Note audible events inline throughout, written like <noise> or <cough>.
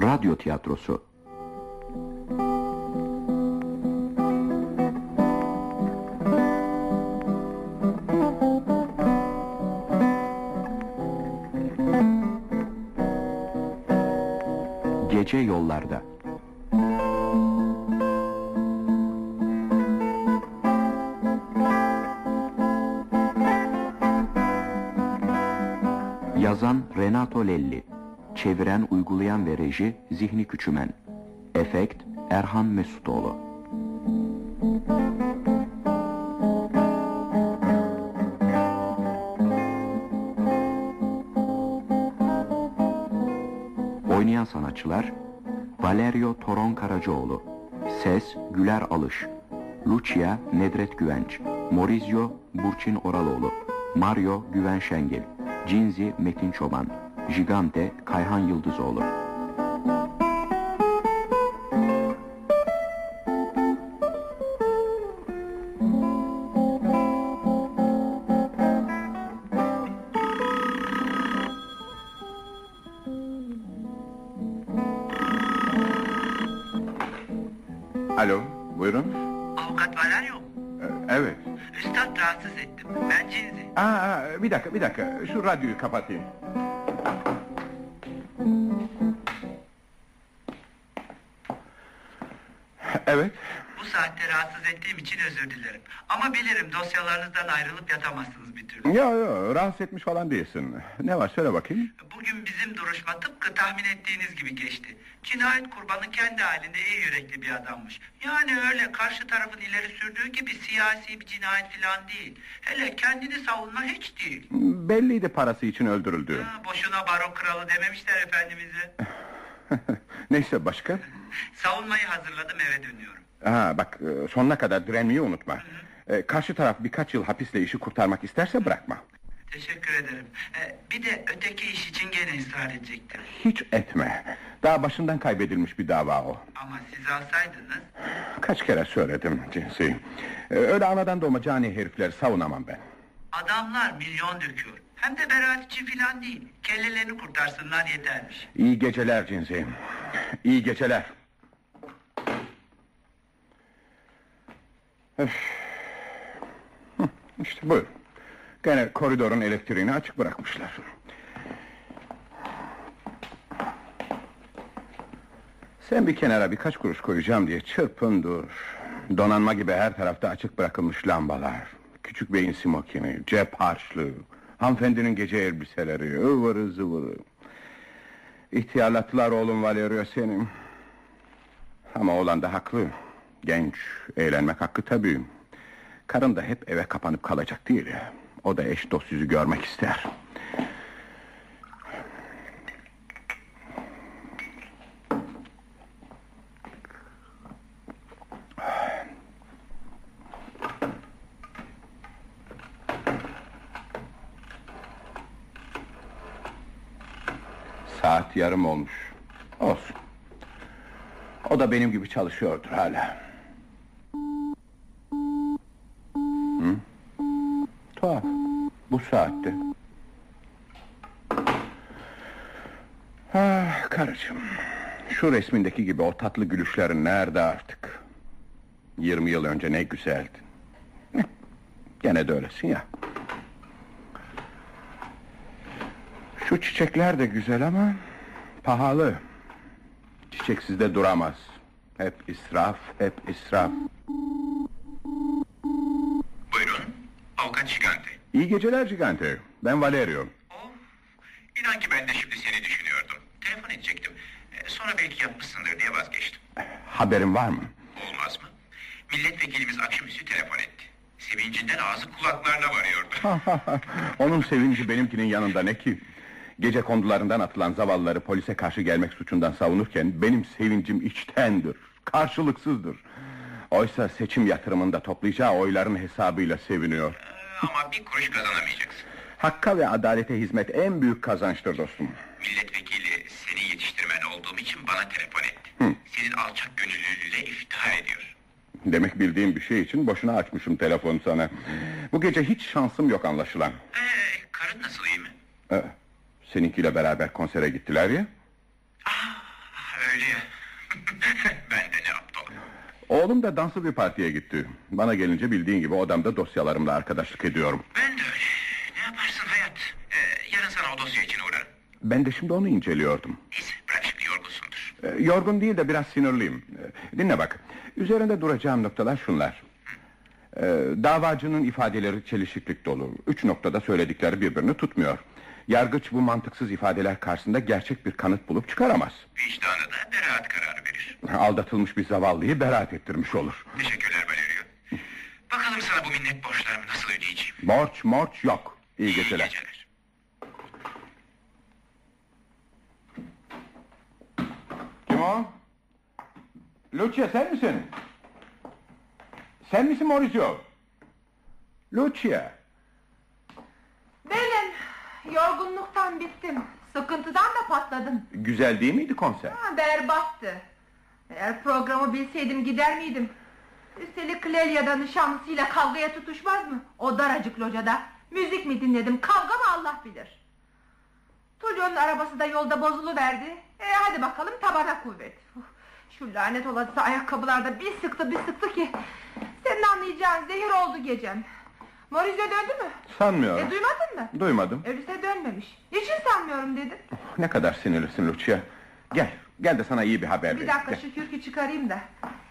Radyo tiyatrosu. Gece yollarda Uygulayan ve reji Zihni Küçümen. Efekt Erhan Mesutoğlu. Oynayan sanatçılar Valerio Toron Karacaoğlu Ses Güler Alış Lucia Nedret Güvenç Morizio Burçin Oraloğlu Mario Güven Şengil Cinzi Metin Çoban Gigante Kayhan Yıldızoğlu Alo, buyurun. Avukat Valerio? Ee, Evet. Üstad rahatsız ettim. Ben Cinzi. Aa, bir dakika, bir dakika. Şu radyoyu kapatayım. Evet. Bu saatte rahatsız ettiğim için özür dilerim. Ama bilirim dosyalarınızdan ayrılıp yatamazsınız bir türlü. Yo yo, rahatsız etmiş falan değilsin. Ne var söyle bakayım. Bugün bizim duruşma tıpkı tahmin ettiğiniz gibi geçti. Cinayet kurbanı kendi halinde iyi yürekli bir adammış. Yani öyle karşı tarafın ileri sürdüğü gibi siyasi bir cinayet falan değil. Hele kendini savunma hiç değil. Belliydi parası için öldürüldü. Ha, boşuna baro kralı dememişler efendimize. <laughs> Neyse başka? Savunmayı hazırladım eve dönüyorum. Ha bak e, sonuna kadar direnmeyi unutma. E, Karşı taraf birkaç yıl hapisle işi kurtarmak isterse bırakma. Teşekkür ederim. Ee, bir de öteki iş için gene ısrar edecektim. Hiç etme. Daha başından kaybedilmiş bir dava o. Ama siz alsaydınız... Kaç kere söyledim cinsi. Öyle anadan doğma cani herifleri savunamam ben. Adamlar milyon döküyor. Hem de beraat için filan değil. Kellelerini kurtarsınlar yetermiş. İyi geceler cinsi. İyi geceler. İşte buyur. Gene koridorun elektriğini açık bırakmışlar. Sen bir kenara birkaç kuruş koyacağım diye çırpın dur. Donanma gibi her tarafta açık bırakılmış lambalar. Küçük beyin simokini, cep harçlığı, hanımefendinin gece elbiseleri, ıvırı zıvırı. İhtiyarlattılar oğlum Valerio senin. Ama oğlan da haklı. Genç, eğlenmek hakkı tabii. Karın da hep eve kapanıp kalacak değil. O da eş dost yüzü görmek ister. Saat yarım olmuş. Olsun. O da benim gibi çalışıyordur hala. Hı? Tuhaf. Bu saatte. Ah karıcığım. Şu resmindeki gibi o tatlı gülüşlerin nerede artık? 20 yıl önce ne güzeldin. Gene de öylesin ya. Şu çiçekler de güzel ama pahalı. Çiçeksiz de duramaz. Hep israf, hep israf. Buyurun. Avukat Şigante. İyi geceler Gigante. Ben Valerio. Of. İnan ki ben de şimdi seni düşünüyordum. Telefon edecektim. Ee, sonra belki yapmışsındır diye vazgeçtim. Haberin var mı? Olmaz mı? Milletvekilimiz akşamüstü telefon etti. Sevincinden ağzı kulaklarına varıyordu. <laughs> Onun sevinci benimkinin yanında ne ki? Gece kondularından atılan zavallıları polise karşı gelmek suçundan savunurken benim sevincim içtendir, karşılıksızdır. Oysa seçim yatırımında toplayacağı oyların hesabıyla seviniyor. Ee, Ama bir kuruş kazanamayacaksın. Hakka ve adalete hizmet en büyük kazançtır dostum. Milletvekili senin yetiştirmen olduğum için bana telefon etti. Senin alçak gönüllülüğüyle iftihar ediyor. Demek bildiğim bir şey için boşuna açmışım telefonu sana. Bu gece hiç şansım yok anlaşılan. Ee, karın nasıl iyi mi? Ee, seninkiyle beraber konsere gittiler ya. Ah, <laughs> ben de ne aptalım. Oğlum da danslı bir partiye gitti. Bana gelince bildiğin gibi odamda dosyalarımla arkadaşlık ediyorum. Ben de öyle. Ne yaparsın hayat? Ee, yarın sana o dosya için uğrarım. Ben de şimdi onu inceliyordum. Neyse bırak şimdi yorgunsundur. Ee, Yorgun değil de biraz sinirliyim. Ee, Dinle bak. Üzerinde duracağım noktalar şunlar. Ee, davacının ifadeleri çelişiklik dolu. Üç noktada söyledikleri birbirini tutmuyor. Yargıç bu mantıksız ifadeler karşısında gerçek bir kanıt bulup çıkaramaz. Vicdanı da beraat kararı verir. Aldatılmış bir zavallıyı beraat ettirmiş olur. Teşekkürler Valerio. Bakalım sana bu minnet borçlarımı nasıl ödeyeceğim. Borç morç yok. İyi geceler. Geceler. Kim o? Lucia sen misin? Sen misin Maurizio? Lucia. Benim yorgunluktan bittim. Sıkıntıdan da patladım. Güzel değil miydi konser? Ha, berbattı. Eğer programı bilseydim gider miydim? Üstelik Clelia'da nişanlısıyla kavgaya tutuşmaz mı? O daracık locada. Müzik mi dinledim kavga mı Allah bilir. Tullio'nun arabası da yolda bozuluverdi. E hadi bakalım tabana kuvvet. Şu lanet olası ayakkabılarda bir sıktı bir sıktı ki... Senin anlayacağın zehir oldu gecem. Maurizio döndü mü? Sanmıyorum. E duymadın mı? Duymadım. Öyleyse dönmemiş. Niçin sanmıyorum dedin? Ne kadar sinirlisin Lucia. Gel, gel de sana iyi bir haber Bir vereyim. dakika Gel. şu kürkü çıkarayım da.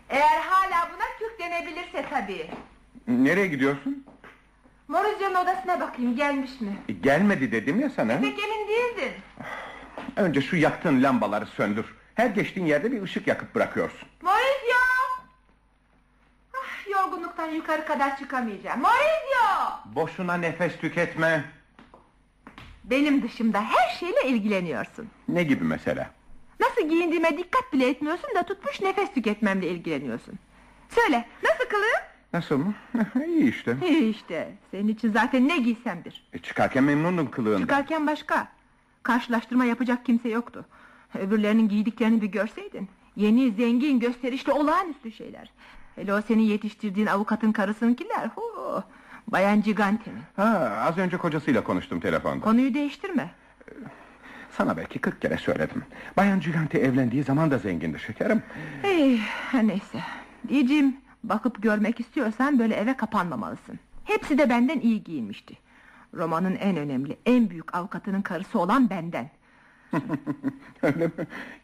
Eğer hala buna kürk denebilirse tabii. Nereye gidiyorsun? Maurizio'nun odasına bakayım gelmiş mi? E, gelmedi dedim ya sana. Pek emin değildin. Önce şu yaktığın lambaları söndür. Her geçtiğin yerde bir ışık yakıp bırakıyorsun. Maurizio! Yorgunluktan yukarı kadar çıkamayacağım. Maurizio! Boşuna nefes tüketme. Benim dışımda her şeyle ilgileniyorsun. Ne gibi mesela? Nasıl giyindiğime dikkat bile etmiyorsun da tutmuş nefes tüketmemle ilgileniyorsun. Söyle nasıl kılığım? Nasıl mı? <laughs> iyi işte. İyi işte. Senin için zaten ne giysem bir. E, çıkarken memnundum kılığından. Çıkarken başka. Karşılaştırma yapacak kimse yoktu. Öbürlerinin giydiklerini bir görseydin. Yeni, zengin, gösterişli, olağanüstü şeyler. Hele o senin yetiştirdiğin avukatın karısınkiler. Hu, Bayan Gigante'nin. Ha, az önce kocasıyla konuştum telefonda. Konuyu değiştirme. Sana belki 40 kere söyledim. Bayan Gigante evlendiği zaman da zengindi şekerim. Hey, neyse. Diyeceğim, bakıp görmek istiyorsan böyle eve kapanmamalısın. Hepsi de benden iyi giyinmişti. Romanın en önemli, en büyük avukatının karısı olan benden. <laughs> Öyle mi?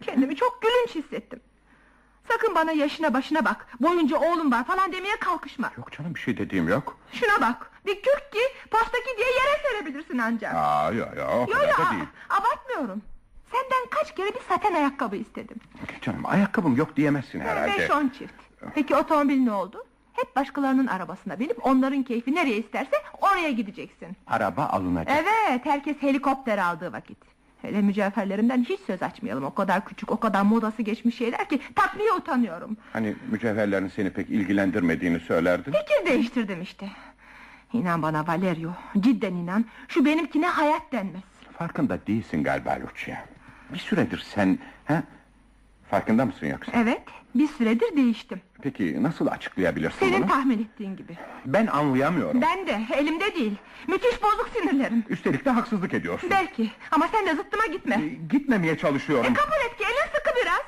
Kendimi çok gülünç hissettim. Sakın bana yaşına başına bak, boyunca oğlum var falan demeye kalkışma. Yok canım bir şey dediğim yok. Şuna bak, bir kürk ki postaki diye yere serebilirsin ancak. Aa, ya ya o Yo kadar yo, da değil. abartmıyorum. Senden kaç kere bir saten ayakkabı istedim. Canım ayakkabım yok diyemezsin herhalde. Beş on çift. Peki otomobil ne oldu? Hep başkalarının arabasına binip onların keyfi nereye isterse oraya gideceksin. Araba alınacak. Evet, herkes helikopter aldığı vakit. Hele mücevherlerimden hiç söz açmayalım. O kadar küçük, o kadar modası geçmiş şeyler ki takmaya utanıyorum. Hani mücevherlerin seni pek ilgilendirmediğini söylerdin. Fikir değiştirdim işte. İnan bana Valerio, cidden inan. Şu benimkine hayat denmez. Farkında değilsin galiba Lucia. Bir süredir sen... He? Farkında mısın yoksa? Evet, bir süredir değiştim. Peki nasıl açıklayabilirsin Senin bunu? tahmin ettiğin gibi. Ben anlayamıyorum. Ben de, elimde değil. Müthiş bozuk sinirlerim. Üstelik de haksızlık ediyorsun. Belki, ama sen de zıttıma gitme. Ee, Gitmemeye çalışıyorum. E, kabul et ki elin sıkı biraz.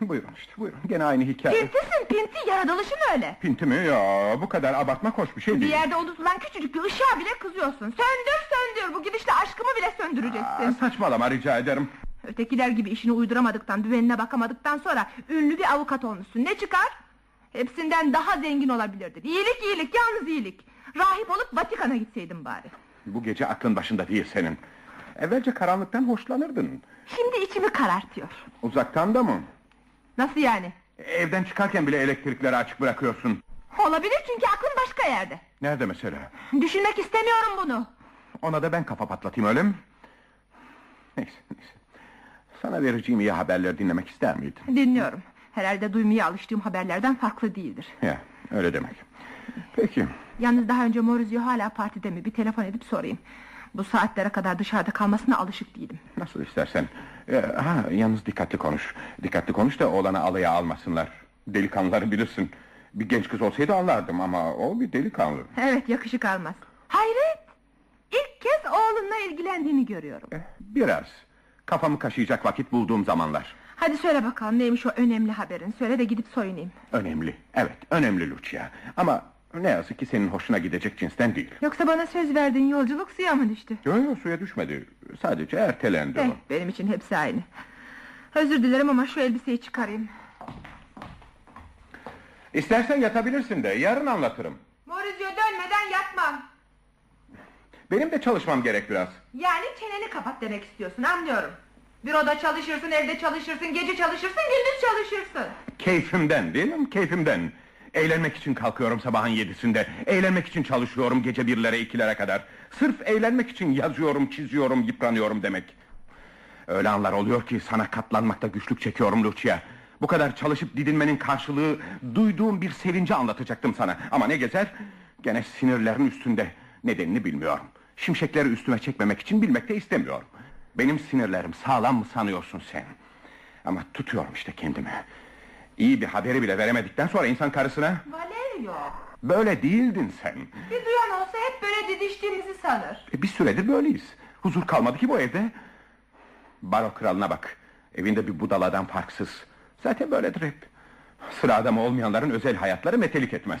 Buyurun işte buyurun. Gene aynı hikaye. Pintisin pinti, yaratılışın öyle. Pinti mi? Ya bu kadar abartmak hoş bir şey Bir değil. yerde unutulan küçücük bir ışığa bile kızıyorsun. Söndür söndür, bu gidişle aşkımı bile Aa, söndüreceksin. saçmalama rica ederim. Ötekiler gibi işini uyduramadıktan, düvenine bakamadıktan sonra ünlü bir avukat olmuşsun. Ne çıkar? Hepsinden daha zengin olabilirdin. İyilik iyilik, yalnız iyilik. Rahip olup Vatikan'a gitseydin bari. Bu gece aklın başında değil senin. Evvelce karanlıktan hoşlanırdın. Şimdi içimi karartıyor. Uzaktan da mı? Nasıl yani? Evden çıkarken bile elektrikleri açık bırakıyorsun. Olabilir çünkü aklın başka yerde. Nerede mesela? Düşünmek istemiyorum bunu. Ona da ben kafa patlatayım öyle mi? Neyse neyse. Sana vereceğim iyi haberleri dinlemek ister miydin? Dinliyorum. Herhalde duymaya alıştığım haberlerden farklı değildir. Ya öyle demek. Peki. Yalnız daha önce Maurizio hala partide mi? Bir telefon edip sorayım. Bu saatlere kadar dışarıda kalmasına alışık değilim. Nasıl istersen. Ee, ha, yalnız dikkatli konuş. Dikkatli konuş da oğlanı alaya almasınlar. Delikanlıları bilirsin. Bir genç kız olsaydı anlardım ama o bir delikanlı. Evet yakışık almaz. Hayret! İlk kez oğlunla ilgilendiğini görüyorum. Eh, Biraz. Kafamı kaşıyacak vakit bulduğum zamanlar. Hadi söyle bakalım neymiş o önemli haberin. Söyle de gidip soyunayım. Önemli, evet önemli Lucia. Ama ne yazık ki senin hoşuna gidecek cinsten değil. Yoksa bana söz verdiğin yolculuk suya mı düştü? Yok yok suya düşmedi. Sadece ertelendi Eh, o. benim için hepsi aynı. Özür dilerim ama şu elbiseyi çıkarayım. İstersen yatabilirsin de yarın anlatırım. Maurizio yatmam. Benim de çalışmam gerek biraz. Yani çeneni kapat demek istiyorsun anlıyorum. Büroda çalışırsın, evde çalışırsın, gece çalışırsın, gündüz çalışırsın. Keyfimden değil mi? Keyfimden. Eğlenmek için kalkıyorum sabahın yedisinde. Eğlenmek için çalışıyorum gece birlere ikilere kadar. Sırf eğlenmek için yazıyorum, çiziyorum, yıpranıyorum demek. Öyle anlar oluyor ki sana katlanmakta güçlük çekiyorum Lucia. Bu kadar çalışıp didinmenin karşılığı duyduğum bir sevinci anlatacaktım sana. Ama ne gezer? Gene sinirlerin üstünde. Nedenini bilmiyorum. Şimşekleri üstüme çekmemek için bilmek de istemiyorum. Benim sinirlerim sağlam mı sanıyorsun sen? Ama tutuyorum işte kendimi. İyi bir haberi bile veremedikten sonra insan karısına... Valerio, Böyle değildin sen. bir duyan olsa hep böyle didiştiğimizi sanır. E, bir süredir böyleyiz. Huzur kalmadı ki bu evde. Baro kralına bak. Evinde bir budaladan farksız. Zaten böyledir hep. Sıra adamı olmayanların özel hayatları metelik etmez.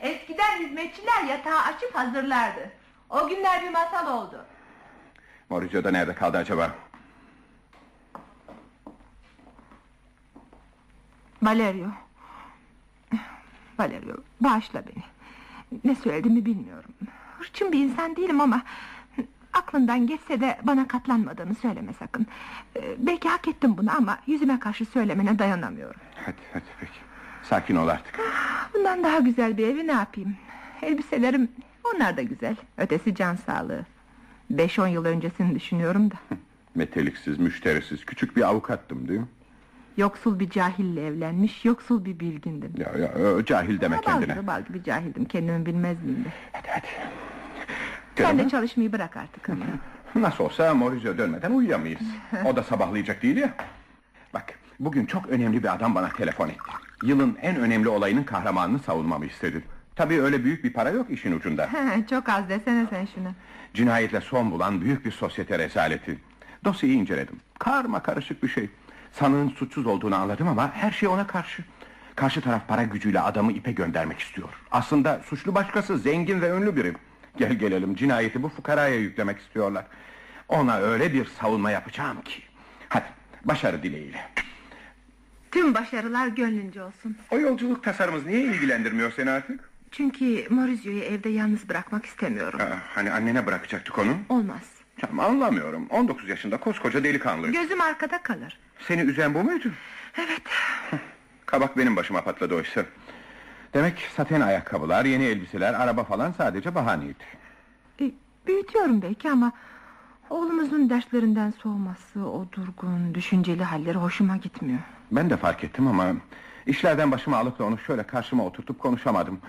Eskiden hizmetçiler yatağı açıp hazırlardı. O günler bir masal oldu. Maurizio da nerede kaldı acaba? Valerio. Valerio, bağışla beni. Ne söylediğimi bilmiyorum. Hırçın bir insan değilim ama... Aklından geçse de bana katlanmadığını söyleme sakın. Ee, belki hak ettim bunu ama yüzüme karşı söylemene dayanamıyorum. Hadi hadi peki. Sakin ol artık. Bundan daha güzel bir evi ne yapayım? Elbiselerim onlar da güzel. Ötesi can sağlığı. Beş on yıl öncesini düşünüyorum da. Meteliksiz, müşterisiz, küçük bir avukattım değil mi? Yoksul bir cahille evlenmiş, yoksul bir bilgindim. Ya, ya cahil deme Ama bal kendine. gibi bal gibi cahildim, kendimi bilmez miyim de. Hadi hadi. Sen de çalışmayı bırak artık ama. Nasıl olsa Maurizio dönmeden uyuyamayız. O da sabahlayacak değil ya. Bak, bugün çok önemli bir adam bana telefon etti. Yılın en önemli olayının kahramanını savunmamı istedi. Tabii öyle büyük bir para yok işin ucunda. <laughs> Çok az desene sen şunu. Cinayetle son bulan büyük bir sosyete rezaleti. Dosyayı inceledim. Karma karışık bir şey. Sanığın suçsuz olduğunu anladım ama her şey ona karşı. Karşı taraf para gücüyle adamı ipe göndermek istiyor. Aslında suçlu başkası zengin ve ünlü biri. Gel gelelim cinayeti bu fukaraya yüklemek istiyorlar. Ona öyle bir savunma yapacağım ki. Hadi başarı dileğiyle. Tüm başarılar gönlünce olsun. O yolculuk tasarımız niye ilgilendirmiyor seni artık? Çünkü Maurizio'yu evde yalnız bırakmak istemiyorum. Ha, hani annene bırakacaktık onu? Olmaz. Tamam anlamıyorum. 19 yaşında koskoca delikanlı. Gözüm arkada kalır. Seni üzen bu muydu? Evet. <laughs> Kabak benim başıma patladı oysa. Demek saten ayakkabılar, yeni elbiseler, araba falan sadece bahaneydi. E, büyütüyorum belki ama... Oğlumuzun derslerinden soğuması, o durgun, düşünceli halleri hoşuma gitmiyor. Ben de fark ettim ama... ...işlerden başımı alıp da onu şöyle karşıma oturtup konuşamadım.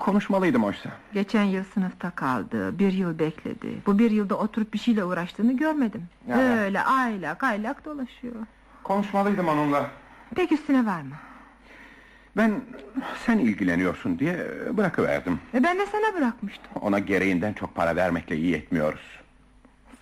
Konuşmalıydım oysa. Geçen yıl sınıfta kaldı, bir yıl bekledi. Bu bir yılda oturup bir şeyle uğraştığını görmedim. Ya. Öyle aylak aylak dolaşıyor. Konuşmalıydım onunla. Pek üstüne varma. Ben sen ilgileniyorsun diye bırakıverdim. E ben de sana bırakmıştım. Ona gereğinden çok para vermekle iyi etmiyoruz.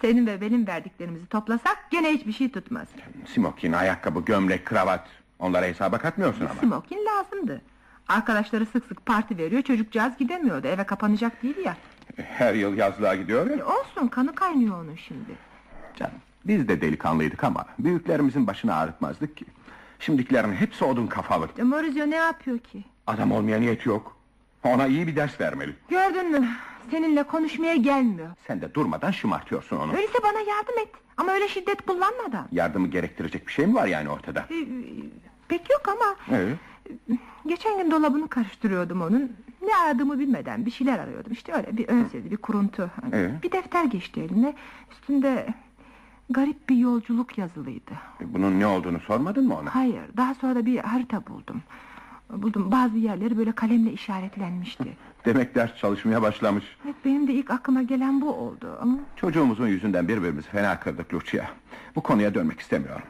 Senin ve benim verdiklerimizi toplasak gene hiçbir şey tutmaz. Simokin, ayakkabı, gömlek, kravat... ...onlara hesaba katmıyorsun ama. Smokin lazımdı. Arkadaşları sık sık parti veriyor, çocukcağız gidemiyordu. Eve kapanacak değil ya. Her yıl yazlığa gidiyor ya. E olsun, kanı kaynıyor onun şimdi. Canım, biz de delikanlıydık ama büyüklerimizin başını ağrıtmazdık ki. Şimdikilerin hepsi odun kafalı. E Maurizio ne yapıyor ki? Adam olmaya niyeti yok. Ona iyi bir ders vermeli. Gördün mü? Seninle konuşmaya gelmiyor. Sen de durmadan şımartıyorsun onu. Öyleyse bana yardım et. Ama öyle şiddet kullanmadan. Yardımı gerektirecek bir şey mi var yani ortada? E, e, pek yok ama... Evet. Geçen gün dolabını karıştırıyordum onun. Ne aradığımı bilmeden bir şeyler arıyordum. İşte öyle bir ön sezi, bir kuruntu. Hani Ee? Bir defter geçti eline. Üstünde garip bir yolculuk yazılıydı. E, Bunun ne olduğunu sormadın mı ona? Hayır, daha sonra da bir harita buldum. Buldum, bazı yerleri böyle kalemle işaretlenmişti. <laughs> Demek ders çalışmaya başlamış. Evet, benim de ilk aklıma gelen bu oldu ama... Çocuğumuzun yüzünden birbirimizi fena kırdık Lucia. Bu konuya dönmek istemiyorum.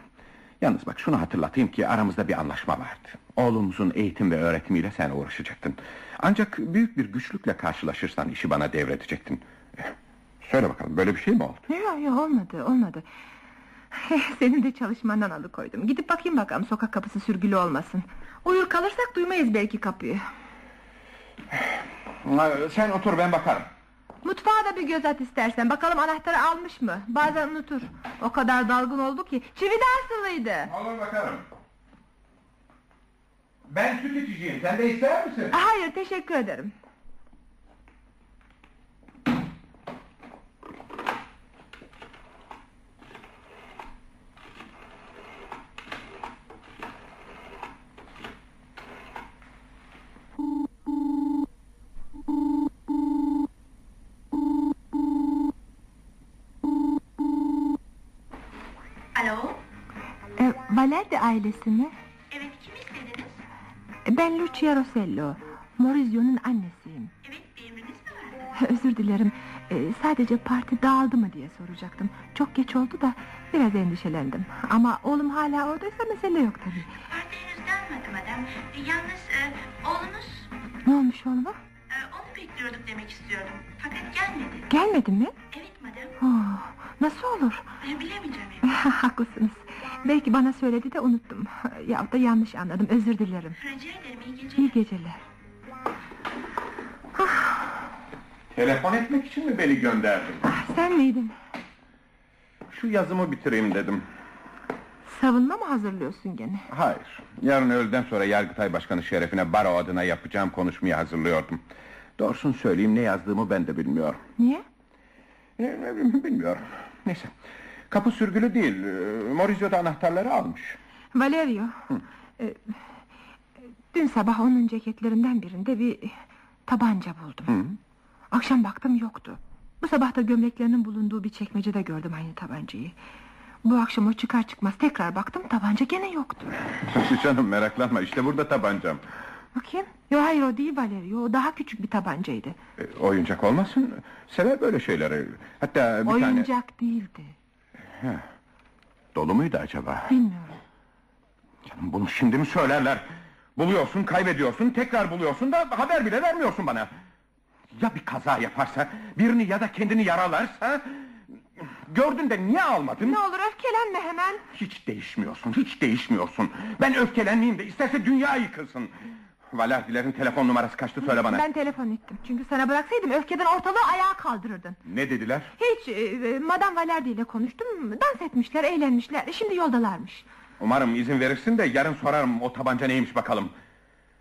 Yalnız bak şunu hatırlatayım ki aramızda bir anlaşma vardı. Oğlumuzun eğitim ve öğretimiyle sen uğraşacaktın. Ancak büyük bir güçlükle karşılaşırsan işi bana devredecektin. Eh, Söyle bakalım böyle bir şey mi oldu? Yok yok olmadı olmadı. Senin de çalışmandan alıkoydum. Gidip bakayım bakalım sokak kapısı sürgülü olmasın. Uyur kalırsak duymayız belki kapıyı. Sen otur ben bakarım. Mutfağa da bir göz at istersen. Bakalım anahtarı almış mı? Bazen unutur. O kadar dalgın oldu ki. Çivi de asılıydı. Olur bakarım. Ben süt içeceğim. Sen de ister misin? Hayır teşekkür ederim. Alo? E, Valerdi ailesi mi? Ben Lucia Rosello. Maurizio'nun annesiyim. Evet, bir emriniz mi vardı? Özür dilerim. E, sadece parti dağıldı mı diye soracaktım. Çok geç oldu da biraz endişelendim. Ama oğlum hala oradaysa mesele yok tabii. Parti henüz dağılmadı madem. E, Yalnız e, oğlunuz... Ne olmuş oğluma? e, onu bekliyorduk demek istiyordum. Fakat gelmedi. Gelmedi mi? Evet madem. Oh, nasıl olur? E, bilemeyeceğim. <laughs> Haklısınız. Belki bana söyledi de unuttum. <laughs> Ya da yanlış anladım. Özür dilerim. Rica ederim, iyi geceler. İyi <sighs> geceler. Telefon etmek için mi beni gönderdin? Ah, sen miydin? Şu yazımı bitireyim dedim. Savunma mı hazırlıyorsun gene? Hayır. Yarın öğleden sonra Yargıtay Başkanı şerefine baro adına yapacağım konuşmayı hazırlıyordum. Doğrusunu söyleyeyim ne yazdığımı ben de bilmiyorum. Niye? Bilmiyorum. Neyse. Kapı sürgülü değil. e, Maurizio da anahtarları almış. Valerio. e, dün sabah onun ceketlerinden birinde bir tabanca buldum. Akşam baktım yoktu. Bu sabah da gömleklerinin bulunduğu bir çekmecede gördüm aynı tabancayı. Bu akşam o çıkar çıkmaz tekrar baktım tabanca gene yoktu. Canım meraklanma işte burada tabancam. Bakayım. Yo hayır o değil Valerio. O daha küçük bir tabancaydı. E, oyuncak olmasın. Sever böyle şeyleri. Hatta bir tane... Oyuncak değildi. Dolu muydu acaba? Bilmiyorum. Canım bunu şimdi mi söylerler? Buluyorsun, kaybediyorsun, tekrar buluyorsun da haber bile vermiyorsun bana. Ya bir kaza yaparsa, birini ya da kendini yaralarsa... Gördün de niye almadın? Ne olur öfkelenme hemen. Hiç değişmiyorsun, hiç değişmiyorsun. Ben öfkelenmeyeyim de isterse dünya yıkılsın. Valerdilerin telefon numarası kaçtı söyle bana. Ben telefon ettim. Çünkü sana bıraksaydım öfkeden ortalığı ayağa kaldırırdın. Ne dediler? Hiç, e, Madame Valerdi ile konuştum. Dans etmişler, eğlenmişler. Şimdi yoldalarmış. Umarım izin verirsin de yarın sorarım o tabanca neymiş bakalım.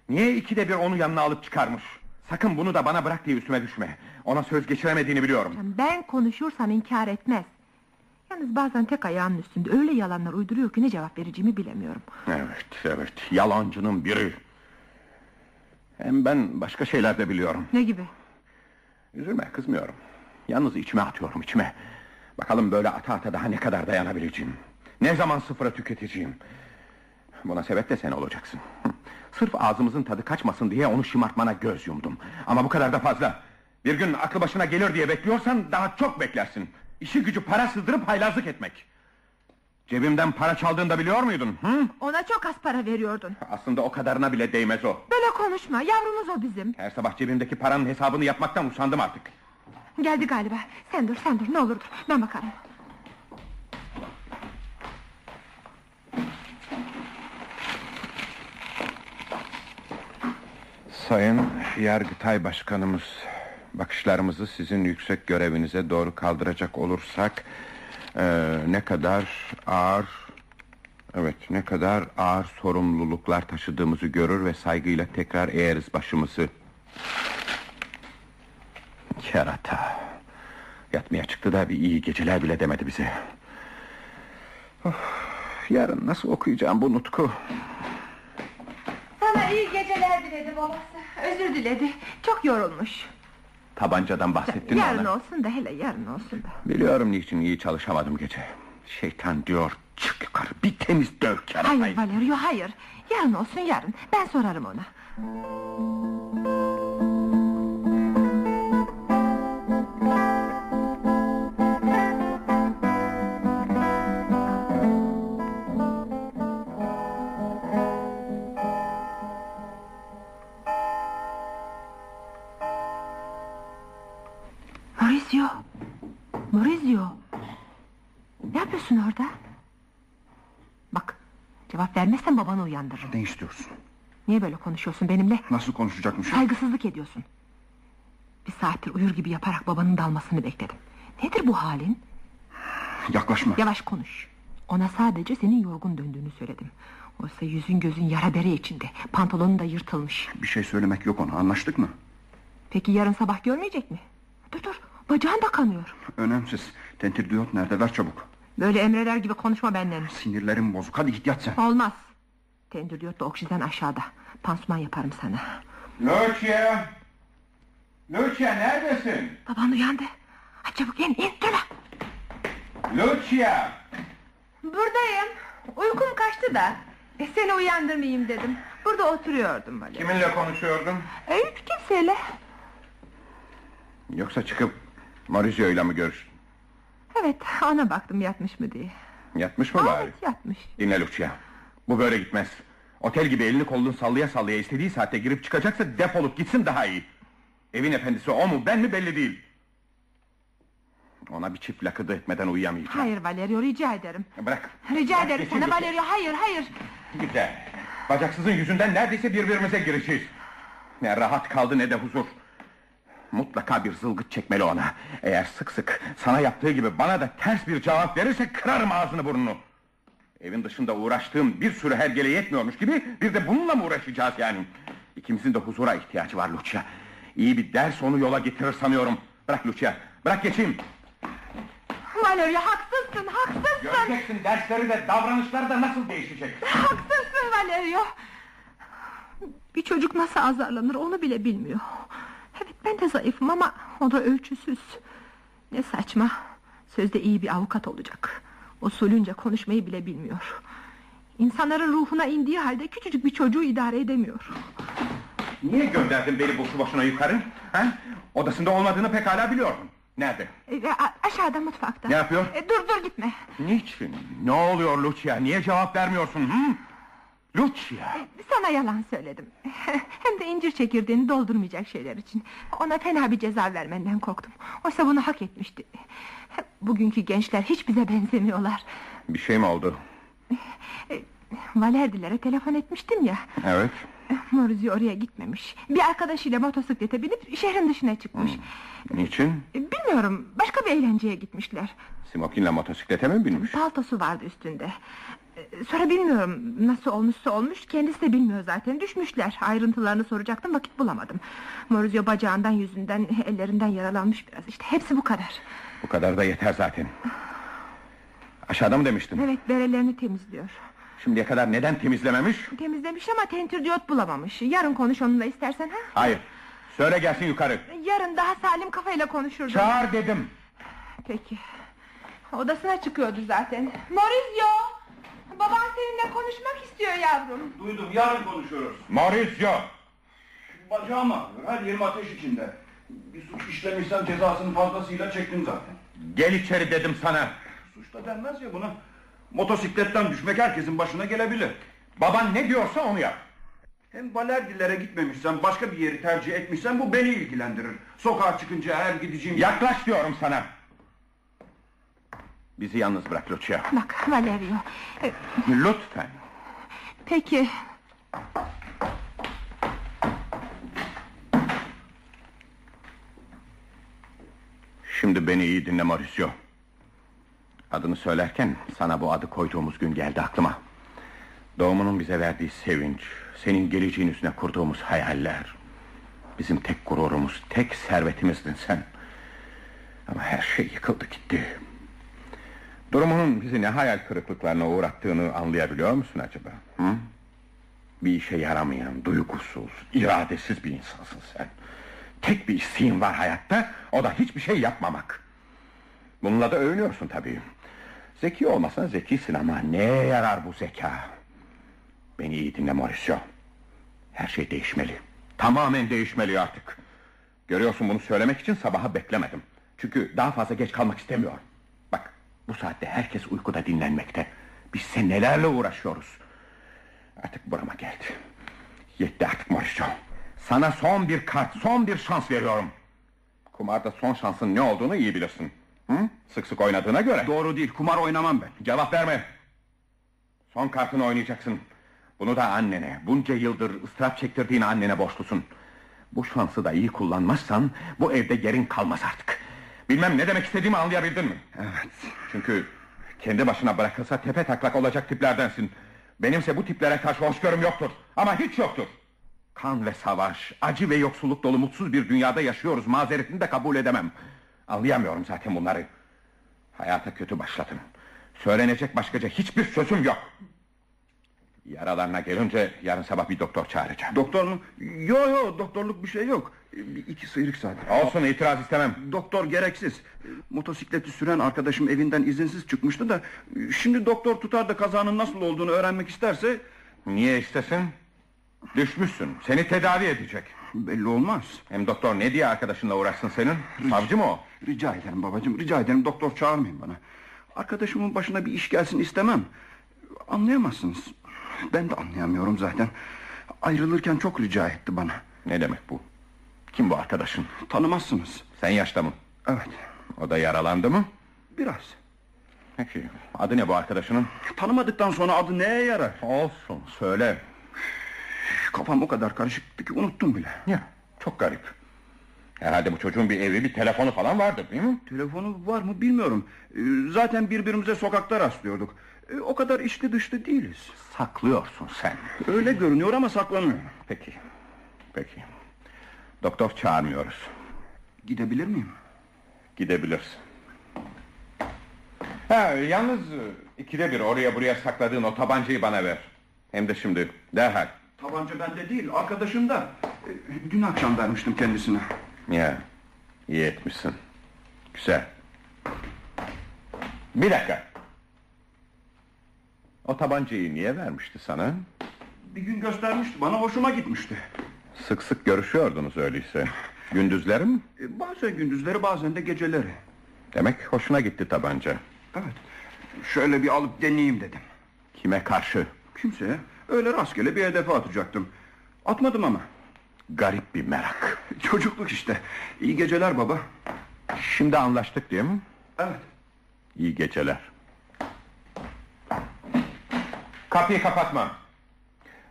Niye ikide bir onu yanına alıp çıkarmış? Sakın bunu da bana bırak diye üstüme düşme. Ona söz geçiremediğini biliyorum. Ben konuşursam inkar etmez. Yalnız bazen tek ayağının üstünde öyle yalanlar uyduruyor ki ne cevap vereceğimi bilemiyorum. Evet, evet. Yalancının biri. Hem ben başka şeyler de biliyorum. Ne gibi? Üzülme, kızmıyorum. Yalnız içime atıyorum, içime. Bakalım böyle ata ata daha ne kadar dayanabileceğim. Ne zaman sıfıra tüketeceğim. Buna sebep de sen olacaksın. <laughs> Sırf ağzımızın tadı kaçmasın diye onu şımartmana göz yumdum. Ama bu kadar da fazla. Bir gün aklı başına gelir diye bekliyorsan daha çok beklersin. İşi gücü para sızdırıp haylazlık etmek. Cebimden para çaldığını da biliyor muydun? Hı? Ona çok az para veriyordun. Aslında o kadarına bile değmez o. Böyle konuşma, yavrumuz o bizim. Her sabah cebimdeki paranın hesabını yapmaktan usandım artık. Geldi galiba. Sen dur, sen dur, ne olur dur. Ben bakarım. Sayın Yargıtay Başkanımız, bakışlarımızı sizin yüksek görevinize doğru kaldıracak olursak eee, ne kadar ağır, evet ne kadar ağır sorumluluklar taşıdığımızı görür ve saygıyla tekrar eğeriz başımızı. Kerata, yatmaya çıktı da bir iyi geceler bile demedi bize. Of, yarın nasıl okuyacağım bu nutku? Sana iyi geceler diledi babası. Özür diledi. Çok yorulmuş. Tabancadan bahsettin mi yarın ona? olsun da hele yarın olsun da. Biliyorum niçin iyi çalışamadım gece. Şeytan diyor çık yukarı bir temiz döv. Hayır Valerio hayır. Yarın olsun yarın. Ben sorarım ona. Vermezsen babanı uyandırırım. Ne istiyorsun? Niye böyle konuşuyorsun benimle? Nasıl konuşacakmışım? Saygısızlık ediyorsun. Bir saattir uyur gibi yaparak babanın dalmasını bekledim. Nedir bu halin? Yaklaşma. Yavaş konuş. Ona sadece senin yorgun döndüğünü söyledim. Oysa yüzün gözün yara bere içinde. Pantolonun da yırtılmış. Bir şey söylemek yok ona anlaştık mı? Peki yarın sabah görmeyecek mi? Dur dur bacağın da kanıyor. Önemsiz. Tentir diyot nerede ver çabuk. Böyle emreler gibi konuşma benden. Sinirlerim bozuk hadi git yat sen. Olmaz. Tendürdiyotla oksijen aşağıda. Pansuman yaparım sana. Lucia! Lucia neredesin? Baban uyandı. Hadi çabuk in in lan. Lucia! Buradayım. Uykum kaçtı da. E, seni uyandırmayayım dedim. Burada oturuyordum böyle. Kiminle konuşuyordun? E, hiç kimseyle. Yoksa çıkıp Maurizio'yla mı görüştün? Evet ona baktım yatmış mı diye. Yatmış mı bari? Evet yatmış. Dinle Lucia. Bu böyle gitmez. Otel gibi elini kolunu sallaya sallaya istediği saatte girip çıkacaksa defolup gitsin daha iyi. Evin efendisi o mu ben mi belli değil. Ona bir çift lakıdı etmeden uyuyamayacağım. Hayır Valerio rica ederim. Bırak. Rica Bırak ederim sana. Valerio hayır hayır. Güzel. Bacaksızın yüzünden neredeyse birbirimize gireceğiz. Ne rahat kaldı ne de huzur. Mutlaka bir zılgıt çekmeli ona. Eğer sık sık sana yaptığı gibi bana da ters bir cevap verirse kırarım ağzını burnunu. Evin dışında uğraştığım bir sürü hergele yetmiyormuş gibi bir de bununla mı uğraşacağız yani? İkimizin de huzura ihtiyacı var Lucia. İyi bir ders onu yola getirir sanıyorum. Bırak Lucia, bırak geçeyim. Valerio haksızsın haksızsın. Göreceksin dersleri de davranışları da nasıl değişecek. Haksızsın Valerio. Bir çocuk nasıl azarlanır onu bile bilmiyor. Evet ben de zayıfım ama o da ölçüsüz. Ne saçma. Sözde iyi bir avukat olacak. Usulünce konuşmayı bile bilmiyor. İnsanların ruhuna indiği halde küçücük bir çocuğu idare edemiyor. Niye gönderdin beni boşu boşuna yukarı? Ha? Odasında olmadığını pekala biliyordum. Nerede? E, a- aşağıda mutfakta. Ne yapıyor? E, dur dur gitme. Niçin? Ne oluyor Lucia? Niye cevap vermiyorsun? Hı? Lucia! Sana yalan söyledim. <laughs> Hem de incir çekirdeğini doldurmayacak şeyler için. Ona fena bir ceza vermenden korktum. Oysa bunu hak etmişti. Bugünkü gençler hiç bize benzemiyorlar. Bir şey mi oldu? Valerdilere telefon etmiştim ya. Evet. Maurizio oraya gitmemiş. Bir arkadaşıyla motosiklete binip şehrin dışına çıkmış. Niçin? Bilmiyorum başka bir eğlenceye gitmişler. Simokin'le motosiklete mi binmiş? Paltosu vardı üstünde. Ee, Sonra bilmiyorum nasıl olmuşsa olmuş kendisi de bilmiyor zaten düşmüşler ayrıntılarını soracaktım vakit bulamadım Maurizio bacağından yüzünden ellerinden yaralanmış biraz işte hepsi bu kadar Bu kadar da yeter zaten. Aşağıda mı demiştin? Evet berelerini temizliyor Şimdiye kadar neden temizlememiş? Temizlemiş ama tentür diyot bulamamış Yarın konuş onunla istersen ha Hayır. Söyle gelsin yukarı. Yarın daha salim kafayla konuşurdum Çağır dedim. Peki Odasına çıkıyordu zaten Maurizio Baban seninle konuşmak istiyor yavrum Duydum yarın konuşuyoruz. Maurizio! Bacağım ağrıyor her yerim ateş içinde. Bir suç işlemişsem cezasını fazlasıyla çektim zaten. Gel içeri dedim sana. Suç da denmez ya buna. Motosikletten düşmek herkesin başına gelebilir. Baban ne diyorsa onu yap. Hem balerdilere gitmemişsem başka bir yeri tercih etmişsem bu beni ilgilendirir. Sokağa çıkınca her gideceğim... Yaklaş diyorum sana. Bizi yalnız bırak Lucia. Bak Valerio e, Lütfen. Peki Şimdi beni iyi dinle Mauricio. Adını söylerken sana bu adı koyduğumuz gün geldi aklıma. Doğumunun bize verdiği sevinç, senin geleceğin üstüne kurduğumuz hayaller. Bizim tek gururumuz, tek servetimizdin sen. Ama her şey yıkıldı gitti. Durumunun bizi ne hayal kırıklıklarına uğrattığını anlayabiliyor musun acaba? Hı? Bir işe yaramayan, duygusuz, iradesiz bir insansın sen. Tek bir isteğin var hayatta, o da hiçbir şey yapmamak. Bununla da övünüyorsun tabii. Zeki olmasan zekisin ama neye yarar bu zeka? Beni iyi dinle Mauricio. Her şey değişmeli. Tamamen değişmeli artık. Görüyorsun bunu söylemek için sabaha beklemedim. Çünkü daha fazla geç kalmak istemiyorum. Bak bu saatte herkes uykuda dinlenmekte. Biz senelerle uğraşıyoruz. Artık burama geldi. Yetti artık Mauricio. Sana son bir kart, son bir şans veriyorum. Kumarda son şansın ne olduğunu iyi bilirsin. Hı? Sık sık oynadığına göre. Doğru değil kumar oynamam ben. Cevap verme. Son kartını oynayacaksın. Bunu da annene, bunca yıldır ıstırap çektirdiğin annene borçlusun. Bu şansı da iyi kullanmazsan bu evde yerin kalmaz artık. Bilmem ne demek istediğimi anlayabildin mi? Evet. Çünkü kendi başına bırakılsa tepe taklak olacak tiplerdensin. Benimse bu tiplere karşı hoşgörüm yoktur. Ama hiç yoktur. Kan ve savaş, acı ve yoksulluk dolu mutsuz bir dünyada yaşıyoruz. Mazeretini de kabul edemem. Anlayamıyorum zaten bunları. Hayata kötü başladın. Söylenecek başkaca hiçbir sözüm yok. Yaralarına gelince yarın sabah bir doktor çağıracağım. Doktor mu? Yo yo doktorluk bir şey yok. Bir iki sıyrık zaten. Olsun itiraz istemem. Doktor gereksiz. Motosikleti süren arkadaşım evinden izinsiz çıkmıştı da... ...şimdi doktor tutar da kazanın nasıl olduğunu öğrenmek isterse... Niye istesin? Düşmüşsün. Seni tedavi edecek. ...belli olmaz. Hem doktor ne diye arkadaşınla uğraşsın senin? Savcı mı o? Rica ederim babacığım, rica ederim doktor çağırmayın bana. Arkadaşımın başına bir iş gelsin istemem. Anlayamazsınız. Ben de anlayamıyorum zaten. Ayrılırken çok rica etti bana. Ne demek bu? Kim bu arkadaşın? Tanımazsınız. Sen yaşta mı? Evet, O da yaralandı mı? biraz. Peki. Adı ne bu arkadaşının? Tanımadıktan sonra adı neye yarar? Olsun. Söyle. Kafam o kadar karışıktı ki unuttum bile. Ya çok garip. Herhalde bu çocuğun bir evi, bir telefonu falan vardır değil mi? Telefonu var mı bilmiyorum. Ee, Zaten birbirimize sokakta rastlıyorduk. Ee, O kadar içli dışlı değiliz. Saklıyorsun sen. Öyle görünüyor ama saklanıyor. Peki. Peki. Doktor çağırmıyoruz. Gidebilir miyim? Gidebilirsin. Ha, yalnız e, ikide bir oraya buraya sakladığın o tabancayı bana ver. Hem de şimdi derhal. Tabanca bende değil, arkadaşım da. Ee, Dün akşam vermiştim kendisine. Ya iyi etmişsin. Güzel. Bir dakika. O tabancayı niye vermişti sana? Bir gün göstermişti bana, hoşuma gitmişti. Sık sık görüşüyordunuz öyleyse. Gündüzleri mi? Ee, Bazen gündüzleri, bazen de geceleri. Demek hoşuna gitti tabanca. Evet. Şöyle bir alıp deneyeyim dedim. Kime karşı? Kimseye öyle rastgele bir hedefe atacaktım. Atmadım ama. Garip bir merak. <laughs> Çocukluk işte. İyi geceler baba. Şimdi anlaştık değil mi? Evet. İyi geceler. Kapıyı kapatma.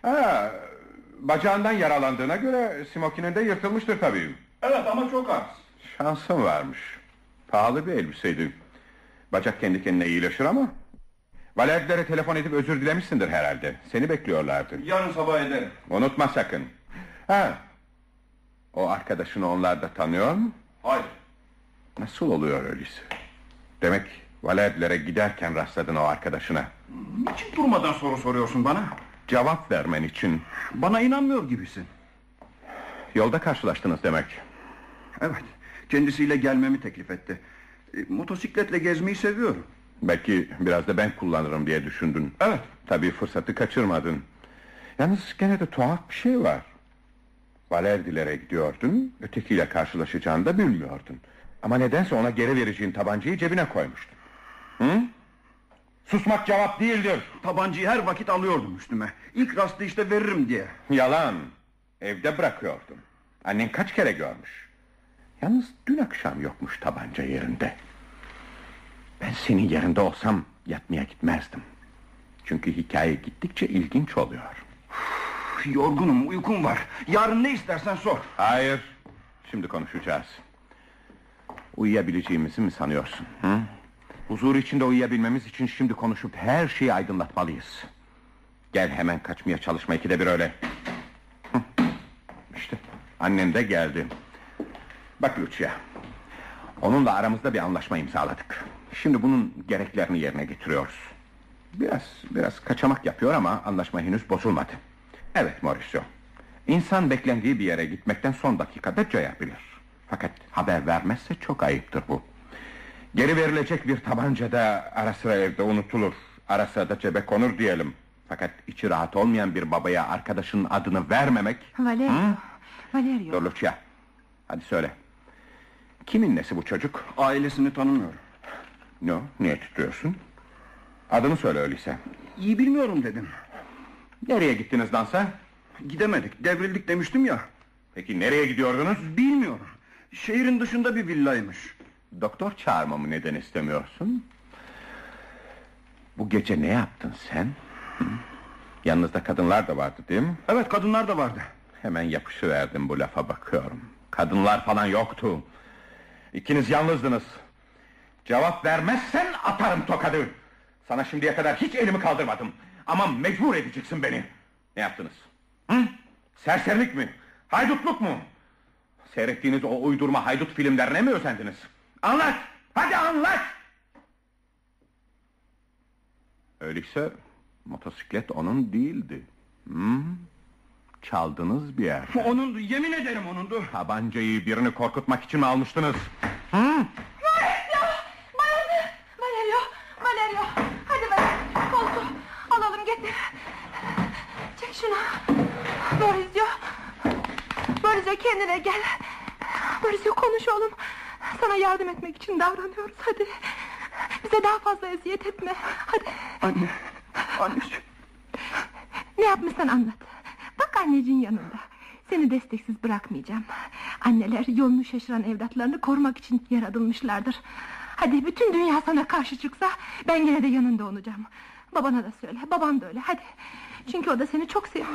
Ha, bacağından yaralandığına göre smokinin de yırtılmıştır tabii. Evet ama çok az. Şansın varmış. Pahalı bir elbiseydi. Bacak kendi kendine iyileşir ama... Valerdilere telefon edip özür dilemişsindir herhalde. Seni bekliyorlardı. Yarın sabah ederim. Unutma sakın. Ha. O arkadaşını onlar da tanıyor mu? Hayır. Nasıl oluyor öyleyse? Demek Valerdilere giderken rastladın o arkadaşına. Niçin durmadan soru soruyorsun bana? Cevap vermen için Bana inanmıyor gibisin. yolda karşılaştınız demek. Evet. Kendisiyle gelmemi teklif etti. E, motosikletle gezmeyi seviyorum. Belki biraz da ben kullanırım diye düşündün. Evet. Tabii fırsatı kaçırmadın. Yalnız gene de tuhaf bir şey var. Valerdilere gidiyordun, ötekiyle karşılaşacağını da bilmiyordun. Ama nedense ona geri vereceğin tabancayı cebine koymuştun. Hı? Susmak cevap değildir. Tabancayı her vakit alıyordum üstüme. İlk rastlayışta veririm diye. Yalan. Evde bırakıyordun. Annen kaç kere görmüş. Yalnız dün akşam yokmuş tabanca yerinde. Ben senin yerinde olsam yatmaya gitmezdim. Çünkü hikaye gittikçe ilginç oluyor. Yorgunum, uykum var. Yarın ne istersen sor. Hayır. Şimdi konuşacağız. Uyuyabileceğimizi mi sanıyorsun? Hı? Huzur içinde uyuyabilmemiz için şimdi konuşup her şeyi aydınlatmalıyız. Gel hemen kaçmaya çalışma ikide bir öyle. Hı. İşte annen de geldi. Bak Lucia. Onunla aramızda bir anlaşma imzaladık. Şimdi bunun gereklerini yerine getiriyoruz. Biraz biraz kaçamak yapıyor ama anlaşma henüz bozulmadı. Evet Mauricio. İnsan beklendiği bir yere gitmekten son dakikada cayabilir. Fakat haber vermezse çok ayıptır bu. Geri verilecek bir tabanca da ara sıra evde unutulur. Ara sıra da cebe konur diyelim. Fakat içi rahat olmayan bir babaya arkadaşının adını vermemek... Valerio. Hı? Valerio. Dur Lucia. Hadi söyle. Kimin nesi bu çocuk? Ailesini tanımıyorum. Ne o? Niye titriyorsun? Adını söyle öyleyse. İyi bilmiyorum dedim. Nereye gittiniz dansa? Gidemedik, devrildik demiştim ya. Peki nereye gidiyordunuz? Bilmiyorum. Şehrin dışında bir villaymış. Doktor çağırmamı neden istemiyorsun? Bu gece ne yaptın sen? Yanınızda kadınlar da vardı değil mi? Evet kadınlar da vardı. Hemen yapışıverdim bu lafa bakıyorum. Kadınlar falan yoktu. İkiniz yalnızdınız. Cevap vermezsen atarım tokadı. Sana şimdiye kadar hiç elimi kaldırmadım. Ama mecbur edeceksin beni. Ne yaptınız? Hı? Serserilik mi? Haydutluk mu? Seyrettiğiniz o uydurma haydut filmlerine mi özendiniz? Anlat! Hadi anlat! Öyleyse motosiklet onun değildi. Hı? Çaldınız bir yer. Onundu yemin ederim onundu. Tabancayı birini korkutmak için mi almıştınız? Valerio! Valerio! Valerio! Hadi Valerio! Koltuğu alalım getir. Çek şunu. Borisio. Borisio kendine gel. Borisio konuş oğlum. Sana yardım etmek için davranıyoruz hadi. Bize daha fazla eziyet etme. Hadi. Anne. Anneciğim. Ne yapmışsan anlat. Bak anneciğin yanında. Seni desteksiz bırakmayacağım. Anneler yolunu şaşıran evlatlarını korumak için yaratılmışlardır. Hadi bütün dünya sana karşı çıksa ben yine de yanında olacağım. Babana da söyle, babam da öyle. Hadi. Çünkü o da seni çok seviyor.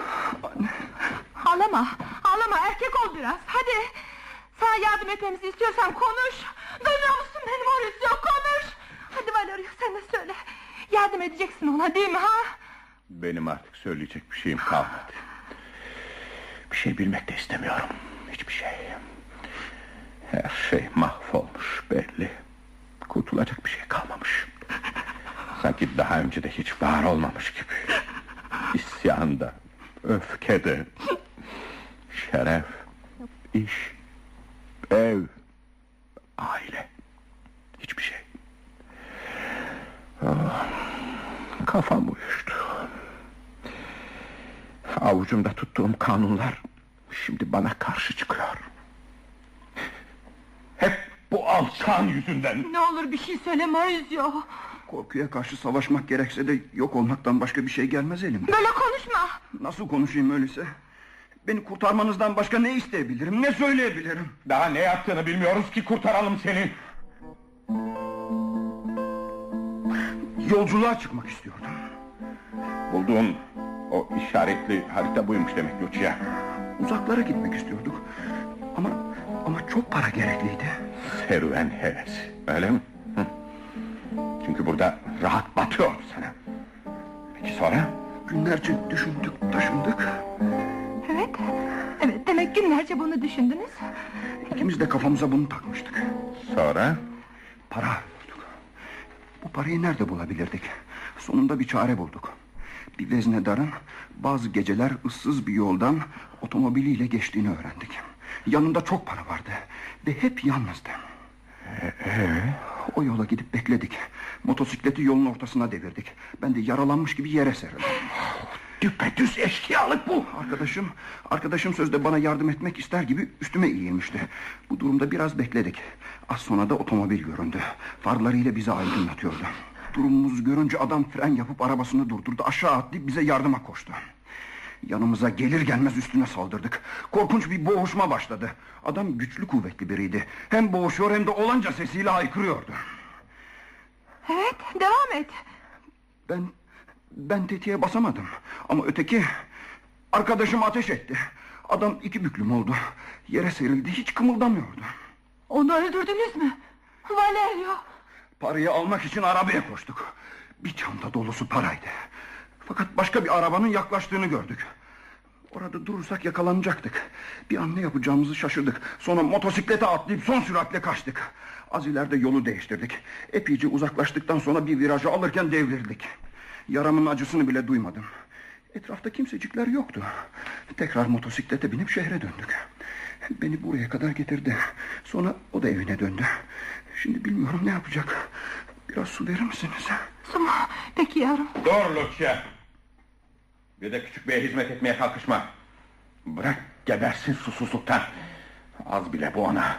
Ağlama, ağlama. Erkek ol biraz. Hadi. Sana yardım etmemizi istiyorsan konuş. Duyuyor musun beni Mauricio? Konuş. Hadi Valerio sen de söyle. Yardım edeceksin ona değil mi ha? Benim artık söyleyecek bir şeyim kalmadı. Bir şey bilmek de istemiyorum. Hiçbir şey. Her şey mahvolmuş belli. Kurtulacak bir şey kalmamış. Sanki daha önce de hiç var olmamış gibi. İsyanda, öfkede, şeref, iş, ev, aile. Hiçbir şey. Ah, kafam uyuştu. Avucumda tuttuğum kanunlar şimdi bana karşı çıkıyor. Hep bu alçağın yüzünden. Ne olur bir şey söyle Mauricio. Korkuya karşı savaşmak gerekse de yok olmaktan başka bir şey gelmez elimden. Böyle konuşma. Nasıl konuşayım öyleyse? Beni kurtarmanızdan başka ne isteyebilirim, ne söyleyebilirim? Daha ne yaptığını bilmiyoruz ki kurtaralım seni. Yolculuğa çıkmak istiyordum. Bulduğun o işaretli harita buymuş demek Lucia. Uzaklara gitmek istiyorduk. Ama ama çok para gerekliydi. Serüven hevesi öyle mi? Çünkü burada rahat batıyor sana. Peki sonra? Günlerce düşündük, taşındık. Evet. Evet demek günlerce bunu düşündünüz. İkimiz de kafamıza bunu takmıştık. Sonra? Para arıyorduk. Bu parayı nerede bulabilirdik? Sonunda bir çare bulduk. Bir veznedarın bazı geceler ıssız bir yoldan otomobiliyle geçtiğini öğrendik. Yanında çok para vardı ve hep yalnızdı. O yola gidip bekledik. Motosikleti yolun ortasına devirdik. Ben de yaralanmış gibi yere serildim. Düpedüz eşkıyalık bu. Arkadaşım, arkadaşım sözde bana yardım etmek ister gibi üstüme eğilmişti. Bu durumda biraz bekledik. Az sonra da otomobil göründü. Farlarıyla bizi aydınlatıyordu. Durumumuzu görünce adam fren yapıp arabasını durdurdu. Aşağı atlayıp bize yardıma koştu. Yanımıza gelir gelmez üstüne saldırdık. Korkunç bir boğuşma başladı. Adam güçlü kuvvetli biriydi. Hem boğuşuyor hem de olanca sesiyle haykırıyordu. Evet devam et. Ben ben tetiğe basamadım. Ama öteki arkadaşım ateş etti. Adam iki büklüm oldu. Yere serildi hiç kımıldamıyordu. Onu öldürdünüz mü? Valerio. Parayı almak için arabaya koştuk. Bir çanta dolusu paraydı. Fakat başka bir arabanın yaklaştığını gördük. Orada durursak yakalanacaktık. Bir an ne yapacağımızı şaşırdık. Sonra motosiklete atlayıp son süratle kaçtık. Az ileride yolu değiştirdik. Epeyce uzaklaştıktan sonra bir virajı alırken devrildik. Yaramın acısını bile duymadım. Etrafta kimsecikler yoktu. Tekrar motosiklete binip şehre döndük. Beni buraya kadar getirdi. Sonra o da evine döndü. Şimdi bilmiyorum ne yapacak. Biraz su verir misiniz? Su mu? Peki yavrum. Dur Lucia. Bir de küçük beye hizmet etmeye kalkışma. Bırak gebersin susuzluktan. Az bile bu ona.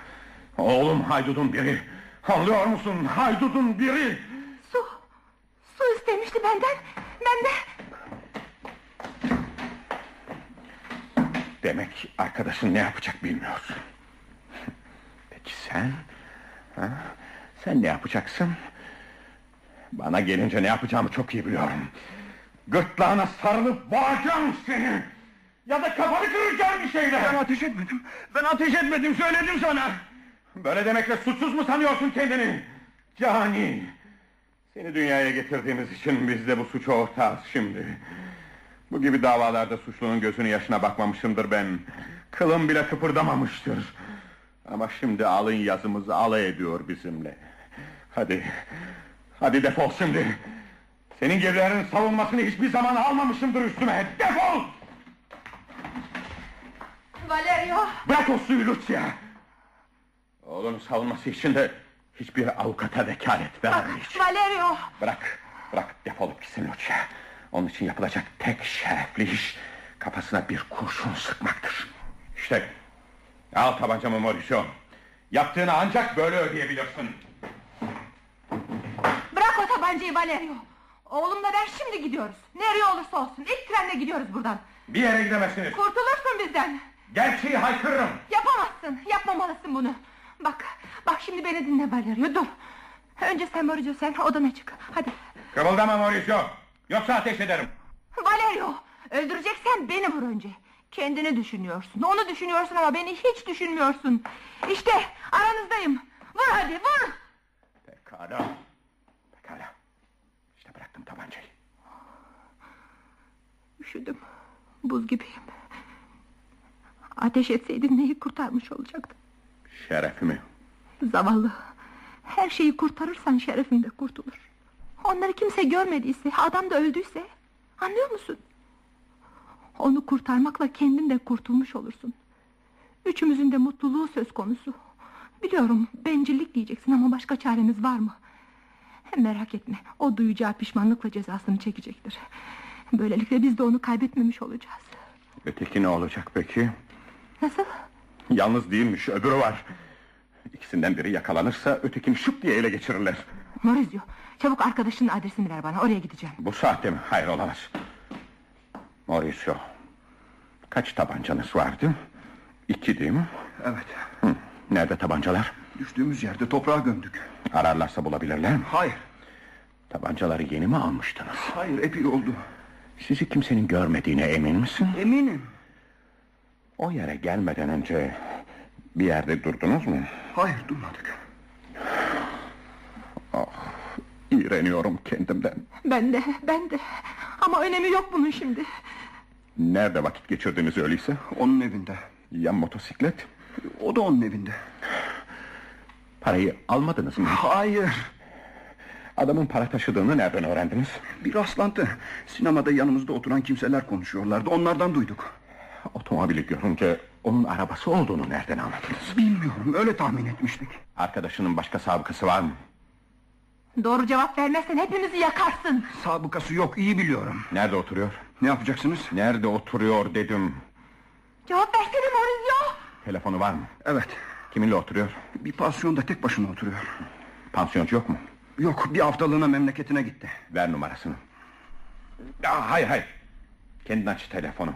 Oğlum haydudun biri. Anlıyor musun? Haydudun biri. Su. Su istemişti benden. Ben de... Demek arkadaşın ne yapacak bilmiyorsun. <laughs> Peki sen? Ha? Sen ne yapacaksın? Bana gelince ne yapacağımı çok iyi biliyorum. Gırtlağına sarılıp boğacağım seni. Ya da kafanı kıracağım bir şeyle. Ben ateş etmedim. Ben ateş etmedim söyledim sana. Böyle demekle suçsuz mu sanıyorsun kendini? Cani! Seni dünyaya getirdiğimiz için biz de bu suça ortağız şimdi. Bu gibi davalarda suçlunun gözünün yaşına bakmamışımdır ben. Kılım bile kıpırdamamıştır. Ama şimdi alın yazımızı alay ediyor bizimle. Hadi, hadi defol şimdi. Senin gibilerin savunmasını hiçbir zaman almamışımdır üstüme. Defol! Valerio! Bırak o suyu Lucia! Oğlunun savunması için de hiçbir avukata vekalet vermemiş. Valerio! Bırak, bırak defolup gitsin Lucia. Onun için yapılacak tek şerefli iş... ...kafasına bir kurşun sıkmaktır. İşte, al tabancamı Mauricio. Yaptığını ancak böyle ödeyebilirsin. Bırak o tabancayı Valerio! Oğlumla ben şimdi gidiyoruz. Nereye olursa olsun. İlk trenle gidiyoruz buradan. Bir yere gidemezsiniz. Kurtulursun bizden. Gerçeği haykırırım. Yapamazsın. Yapmamalısın bunu. Bak, bak şimdi beni dinle Valerio. Dur. Önce sen Mauricio sen odana çık. Hadi. Kıvıldama Mauricio. Yoksa ateş ederim. Valerio! Öldüreceksen beni vur önce. Kendini düşünüyorsun. Onu düşünüyorsun ama beni hiç düşünmüyorsun. İşte aranızdayım. Vur hadi vur. Pekala. Bıraktım tabancayı. Üşüdüm. Buz gibiyim. Ateş etseydin neyi kurtarmış olacaktın? Şerefimi. Zavallı. Her şeyi kurtarırsan şerefin de kurtulur. Onları kimse görmediyse, adam da öldüyse... Anlıyor musun? Onu kurtarmakla kendin de kurtulmuş olursun. Üçümüzün de mutluluğu söz konusu. Biliyorum bencillik diyeceksin ama başka çaremiz var mı? Merak etme, o duyacağı pişmanlıkla cezasını çekecektir. Böylelikle biz de onu kaybetmemiş olacağız. Öteki ne olacak peki? Nasıl? Yalnız değilmiş öbürü var. İkisinden biri yakalanırsa ötekini şıp diye ele geçirirler. Maurizio, çabuk arkadaşının adresini ver bana, oraya gideceğim. Bu saatte mi? Hayır olamaz. Mauricio. Kaç tabancanız vardı? İki değil mi? Evet. Hı. Nerede tabancalar? Düştüğümüz yerde toprağa gömdük. Ararlarsa bulabilirler mi? Hayır. Tabancaları yeni mi almıştınız? Hayır epey oldu. Sizi kimsenin görmediğine emin misin? Eminim. O yere gelmeden önce bir yerde durdunuz mu? Hayır durmadık. İğreniyorum kendimden. Ben de, ben de. Ama önemi yok bunun şimdi. Nerede vakit geçirdiniz öyleyse? Onun evinde. Ya motosiklet? O da onun evinde. Parayı almadınız mı? Hayır. Adamın para taşıdığını nereden öğrendiniz? Bir rastlantı. Sinemada yanımızda oturan kimseler konuşuyorlardı. Onlardan duyduk. Otomobili görünce onun arabası olduğunu nereden anladınız? Bilmiyorum. Öyle tahmin etmiştik. Arkadaşının başka sabıkası var mı? Doğru cevap vermezsen hepimizi yakarsın. Sabıkası yok. iyi biliyorum. Nerede oturuyor? Ne yapacaksınız? Nerede oturuyor dedim. Cevap versene Maurizio. Telefonu var mı? Evet. Kiminle oturuyor? Bir pansiyonda tek başına oturuyor. Pansiyoncu yok mu? Yok bir haftalığına memleketine gitti. Ver numarasını. Ya, hayır hayır. Kendin aç telefonu.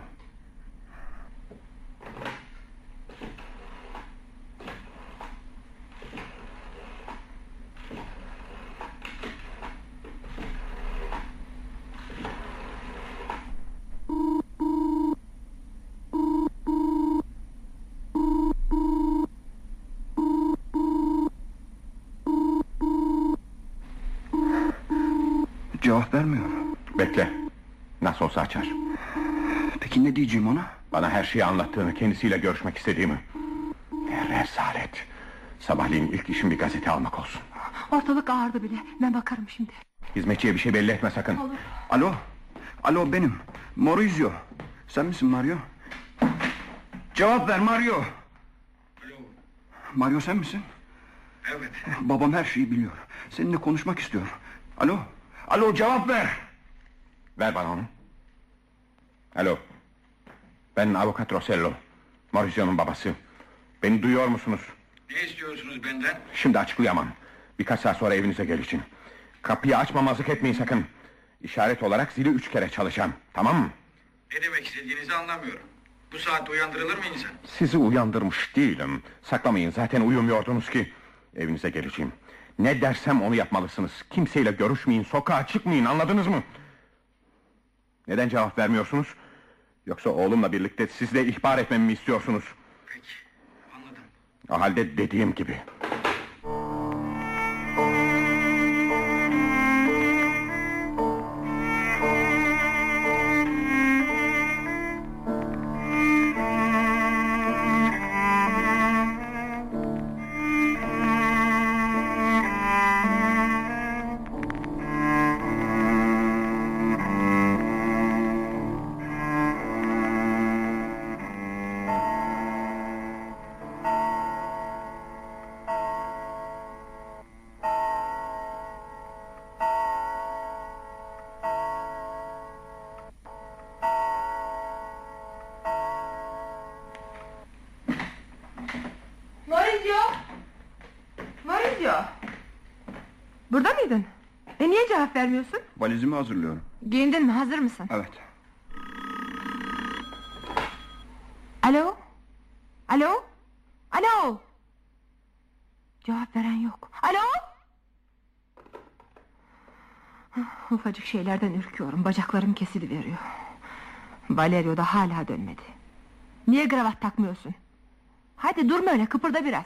Cevap vermiyor. Bekle. Nasıl olsa açar. Peki ne diyeceğim ona? Bana her şeyi anlattığını, kendisiyle görüşmek istediğimi. Ne rezalet. Sabahleyin ilk işim bir gazete almak olsun. Ortalık ağırdı bile. Ben bakarım şimdi. Hizmetçiye bir şey belli etme sakın. Olur. Alo. Alo benim. Maurizio. Sen misin Mario? Cevap ver Mario. Alo. Mario sen misin? Evet. Babam her şeyi biliyor. Seninle konuşmak istiyor. Alo. Alo cevap ver. Ver bana onu. Alo. Ben avukat Rosello. Maurizio'nun babası. Beni duyuyor musunuz? Ne istiyorsunuz benden? Şimdi açıklayamam. Birkaç saat sonra evinize geleceğim. Kapıyı açmamazlık etmeyin sakın. İşaret olarak zili üç kere çalacağım. Tamam mı? Ne demek istediğinizi anlamıyorum. Bu saatte uyandırılır mı insan? Sizi uyandırmış değilim. Saklamayın zaten uyumuyordunuz ki. Evinize geleceğim. Ne dersem onu yapmalısınız. Kimseyle görüşmeyin, sokağa çıkmayın anladınız mı? Neden cevap vermiyorsunuz? Yoksa oğlumla birlikte siz de ihbar etmemi mi istiyorsunuz? Peki, anladım. O halde dediğim gibi. Hazırlıyorum. Giyindin mi? Hazır mısın? Evet. Alo? Alo? Alo? Cevap veren yok. Alo? Ah, Ufacık şeylerden ürküyorum. Bacaklarım kesiliveriyor. Valerio da hala dönmedi. Niye kravat takmıyorsun? Hadi durma öyle kıpırda biraz.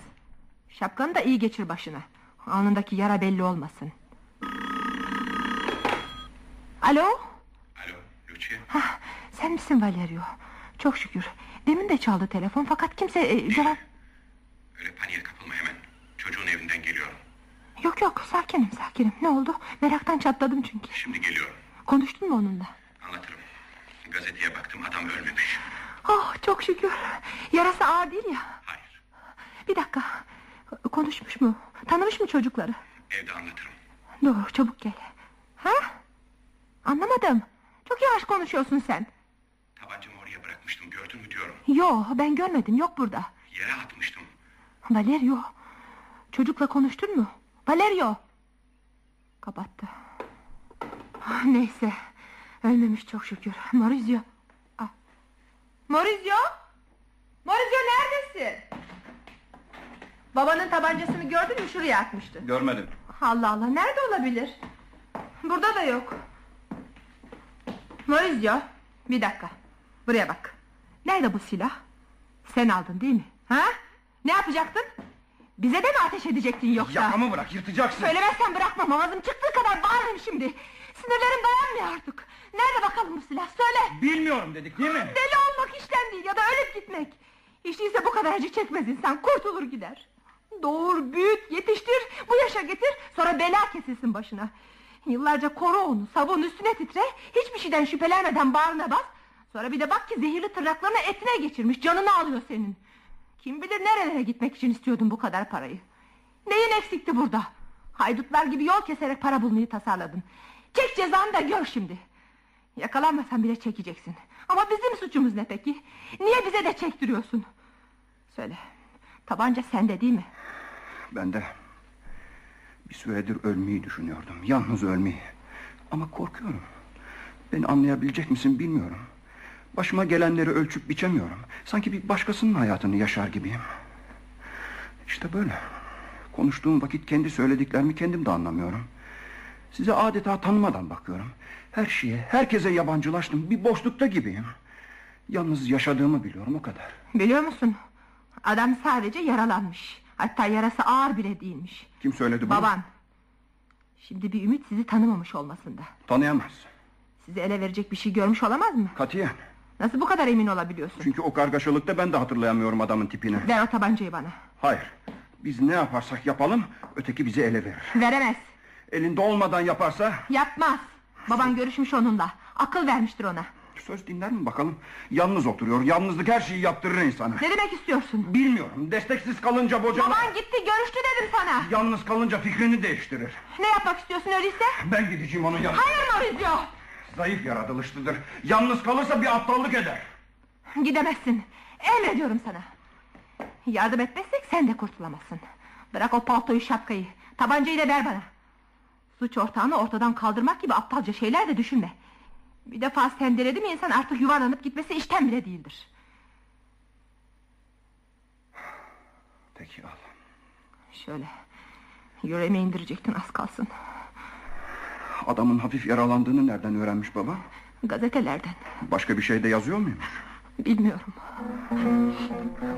Şapkanı da iyi geçir başına. Alnındaki yara belli olmasın. Alo? Alo, Lucia. Hah, sen misin Valerio? Çok şükür. Demin de çaldı telefon fakat kimse e, cevap... Öyle paniğe kapılma hemen. Çocuğun evinden geliyorum. Yok yok sakinim sakinim. Ne oldu? Meraktan çatladım çünkü. Şimdi geliyorum. Konuştun mu onunla? Anlatırım. Gazeteye baktım adam ölmemiş. Oh çok şükür. Yarası ağır değil ya. Hayır, Bir dakika. Konuşmuş mu? Tanımış mı çocukları? evde anlatırım. Doğru çabuk gel. Anlamadım. Çok yavaş konuşuyorsun sen. Tabancamı oraya bırakmıştım gördün mü diyorum. Yo ben görmedim yok burada. Yere atmıştım. Valerio. Çocukla konuştun mu? Valerio. Kapattı. Ah, Neyse. Ölmemiş çok şükür. Maurizio. Ah. Maurizio? Maurizio neredesin? Babanın tabancasını gördün mü? Şuraya atmıştı. Görmedim. Allah Allah nerede olabilir? Burada da yok. Maurizio bir dakika. Buraya bak. Nerede bu silah? Sen aldın değil mi? Ha? Ne yapacaktın? Bize de mi ateş edecektin yoksa? Yakamı bırak yırtacaksın. Söylemezsen bırakmam ağzım çıktığı kadar bağırırım şimdi. Sinirlerim dayanmıyor artık. Nerede bakalım bu silah söyle. Bilmiyorum dedik değil mi? Deli olmak işten değil ya da ölüp gitmek. Hiç değilse bu kadar acı çekmez insan kurtulur gider. Doğur, büyüt, yetiştir, bu yaşa getir, sonra bela kesilsin başına. Yıllarca koru onu, sabun üstüne titre, hiçbir şeyden şüphelenmeden bağrına bas. Sonra bir de bak ki zehirli tırnaklarını etine geçirmiş, canını alıyor senin. Kim bilir nerelere gitmek için istiyordun bu kadar parayı. Neyin eksikti burada? Haydutlar gibi yol keserek para bulmayı tasarladın. Çek cezanı da gör şimdi. Yakalanmasan bile çekeceksin. Ama bizim suçumuz ne peki? Niye bize de çektiriyorsun? Söyle. Tabanca sende değil mi? Ben de bir süredir ölmeyi düşünüyordum. Yalnız ölmeyi. Ama korkuyorum. Beni anlayabilecek misin bilmiyorum. Başıma gelenleri ölçüp biçemiyorum. Sanki bir başkasının hayatını yaşar gibiyim. İşte böyle. Konuştuğum vakit kendi söylediklerimi kendim de anlamıyorum. Size adeta tanımadan bakıyorum. Her şeye, herkese yabancılaştım. Bir boşlukta gibiyim. Yalnız yaşadığımı biliyorum o kadar. Biliyor musun? Adam sadece yaralanmış. Hatta yarası ağır bile değilmiş. Kim söyledi bunu? Baban. Şimdi bir ümit sizi tanımamış olmasında. Tanıyamaz. Sizi ele verecek bir şey görmüş olamaz mı? Katiyen. Nasıl bu kadar emin olabiliyorsun? Çünkü o kargaşalıkta ben de hatırlayamıyorum adamın tipini. Ver o tabancayı bana. Hayır. Biz ne yaparsak yapalım öteki bizi ele verir. Veremez. Elinde olmadan yaparsa Yapmaz. Baban görüşmüş onunla. Akıl vermiştir ona. Söz dinler mi bakalım? Yalnız oturuyor. Yalnızlık her şeyi yaptırır insana. Ne demek istiyorsun? Bilmiyorum. Desteksiz kalınca bocalar. Baban gitti görüştü dedim sana. Yalnız kalınca fikrini değiştirir. Ne yapmak istiyorsun öyleyse? Ben gideceğim onun yanına. Hayır Maurizio. Zayıf yaratılışlıdır. Yalnız kalırsa bir aptallık eder. Gidemezsin. Emrediyorum sana. Yardım etmezsek sen de kurtulamazsın. Bırak o paltoyu şapkayı. Tabancayı da ver bana. Suç ortağını ortadan kaldırmak gibi aptalca şeyler de düşünme. Bir defa sendeledi mi insan artık yuvarlanıp gitmesi işten bile değildir. Peki al. Şöyle. Yüreğime indirecektin az kalsın. Adamın hafif yaralandığını nereden öğrenmiş baba? Gazetelerden. Başka bir şey de yazıyor muymuş? Bilmiyorum.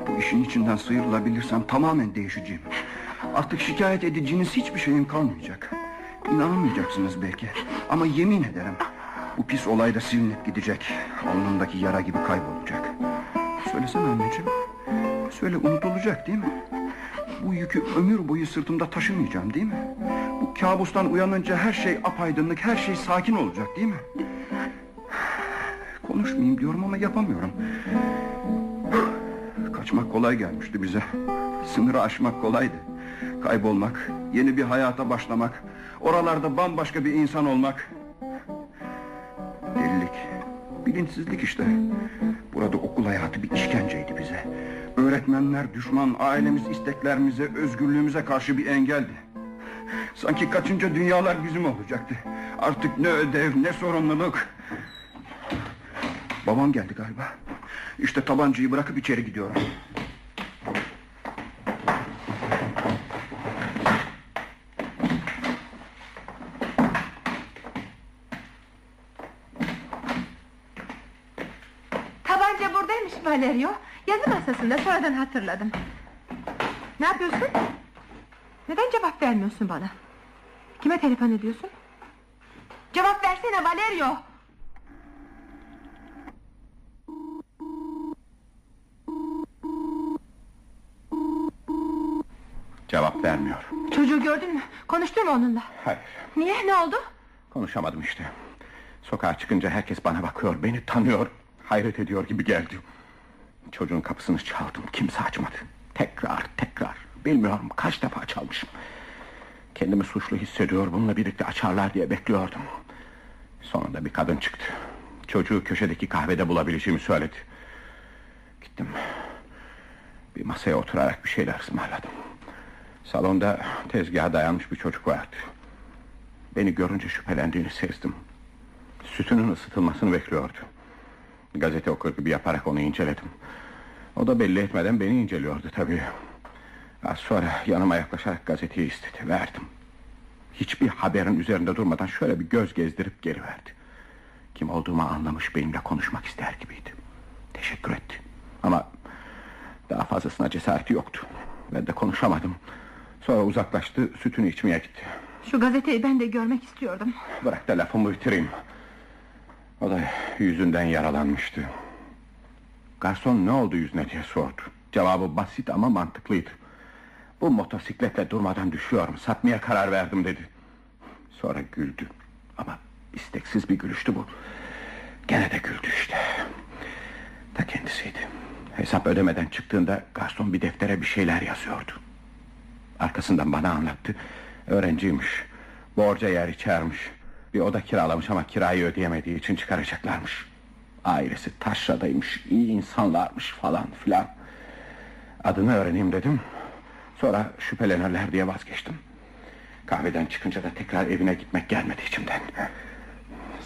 Bu işin içinden sıyrılabilirsem tamamen değişeceğim. Artık şikayet edeceğiniz hiçbir şeyim kalmayacak. İnanamayacaksınız belki. Ama yemin ederim bu pis olay da silinip gidecek. Alnındaki yara gibi kaybolacak. Söylesene anneciğim. Söyle unutulacak değil mi? Bu yükü ömür boyu sırtımda taşımayacağım değil mi? Bu kabustan uyanınca her şey apaydınlık, her şey sakin olacak değil mi? Konuşmayayım diyorum ama yapamıyorum. Kaçmak kolay gelmişti bize. Sınırı aşmak kolaydı. Kaybolmak, yeni bir hayata başlamak, oralarda bambaşka bir insan olmak. Bilinçsizlik işte. Burada okul hayatı bir işkenceydi bize. Öğretmenler düşman, ailemiz isteklerimize, özgürlüğümüze karşı bir engeldi. Sanki kaçınca dünyalar bizim olacaktı. Artık ne ödev, ne sorumluluk. Babam geldi galiba. İşte tabancayı bırakıp içeri gidiyorum. Tabanca buradaymış Valerio. Masasında sonradan hatırladım. Ne yapıyorsun? Neden cevap vermiyorsun bana? Kime telefon ediyorsun? Cevap versene Valerio. Cevap vermiyor. Çocuğu gördün mü? Konuştun mu onunla? Hayır. Niye? Ne oldu? Konuşamadım işte. Sokağa çıkınca herkes bana bakıyor, beni tanıyor, hayret ediyor gibi geldi. Çocuğun kapısını çaldım, kimse açmadı. Tekrar, tekrar. Bilmiyorum kaç defa çalmışım. Kendimi suçlu hissediyor, bununla birlikte açarlar diye bekliyordum. Sonunda bir kadın çıktı. Çocuğu köşedeki kahvede bulabileceğimi söyledi. Gittim. Bir masaya oturarak bir şeyler ısmarladım. Salonda tezgaha dayanmış bir çocuk vardı. Beni görünce şüphelendiğini sezdim. Sütünün ısıtılmasını bekliyordu. Gazete okur gibi yaparak onu inceledim. O da belli etmeden beni inceliyordu tabii. Az sonra yanıma yaklaşarak gazeteyi istedi. Verdim. Hiçbir haberin üzerinde durmadan şöyle bir göz gezdirip geri verdi. Kim olduğumu anlamış benimle konuşmak ister gibiydi. Teşekkür etti. Ama daha fazlasına cesareti yoktu. Ben de konuşamadım. Sonra uzaklaştı, sütünü içmeye gitti. Şu gazeteyi ben de görmek istiyordum. Bırak da lafımı bitireyim. O da yüzünden yaralanmıştı. Garson ne oldu yüzüne diye sordu. Cevabı basit ama mantıklıydı. Bu motosikletle durmadan düşüyorum. Satmaya karar verdim dedi. Sonra güldü. Ama isteksiz bir gülüştü bu. Gene de güldü işte. Ta kendisiydi. Hesap ödemeden çıktığında garson bir deftere bir şeyler yazıyordu. Arkasından bana anlattı. Öğrenciymiş. Borca yer içermiş. Bir oda kiralamış ama kirayı ödeyemediği için çıkaracaklarmış. Ailesi taşradaymış, iyi insanlarmış falan filan. Adını öğreneyim dedim. Sonra şüphelenirler diye vazgeçtim. Kahveden çıkınca da tekrar evine gitmek gelmedi içimden.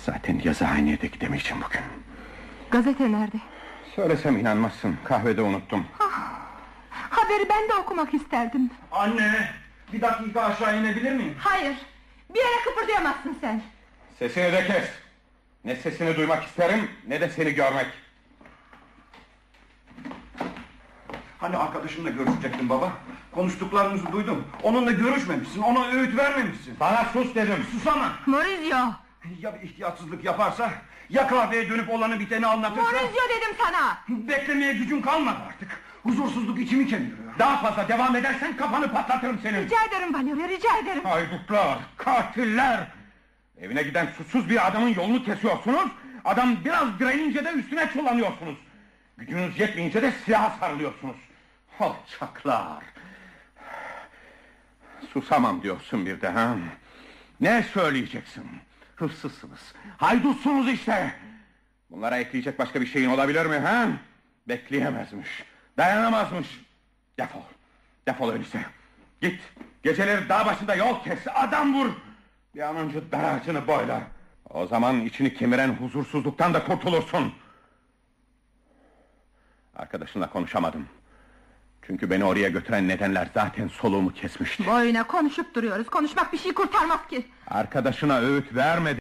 Zaten yazıhaneye de gidemeyeceğim bugün. Gazete nerede? Söylesem inanmazsın. Kahvede unuttum. Haberi ben de okumak isterdim. Anne, bir dakika aşağı inebilir miyim? Hayır. Bir yere kıpırdayamazsın sen. Sesini de kes. Ne sesini duymak isterim ne de seni görmek. Hani arkadaşımla görüşecektin baba? Konuştuklarınızı duydum. Onunla görüşmemişsin, ona öğüt vermemişsin. Bana sus dedim. Susama. Maurizio. Ya bir ihtiyatsızlık yaparsa? Ya kahveye dönüp olanı biteni anlatırsa? Maurizio dedim sana. Beklemeye gücüm kalmadı artık. Huzursuzluk içimi kemiriyor. Daha fazla devam edersen kafanı patlatırım senin. Rica ederim Valerio rica ederim. Haydutlar, katiller. Evine giden suçsuz bir adamın yolunu kesiyorsunuz. Adam biraz direyince de üstüne çullanıyorsunuz. Gücünüz yetmeyince de silaha sarılıyorsunuz. Alçaklar. Susamam diyorsun bir de ha? Ne söyleyeceksin? Hırsızsınız. Haydutsunuz işte. Bunlara ekleyecek başka bir şeyin olabilir mi ha? Bekleyemezmiş. Dayanamazmış. Defol. Defol öyleyse. Git. Geceleri dağ başında yol kes. Adam vur. Bir an önce dar ağacını boyla. O zaman içini kemiren huzursuzluktan da kurtulursun. Arkadaşınla konuşamadım. Çünkü beni oraya götüren nedenler zaten soluğumu kesmişti. Boyuna konuşup duruyoruz. Konuşmak bir şey kurtarmaz ki. Arkadaşına öğüt vermedi.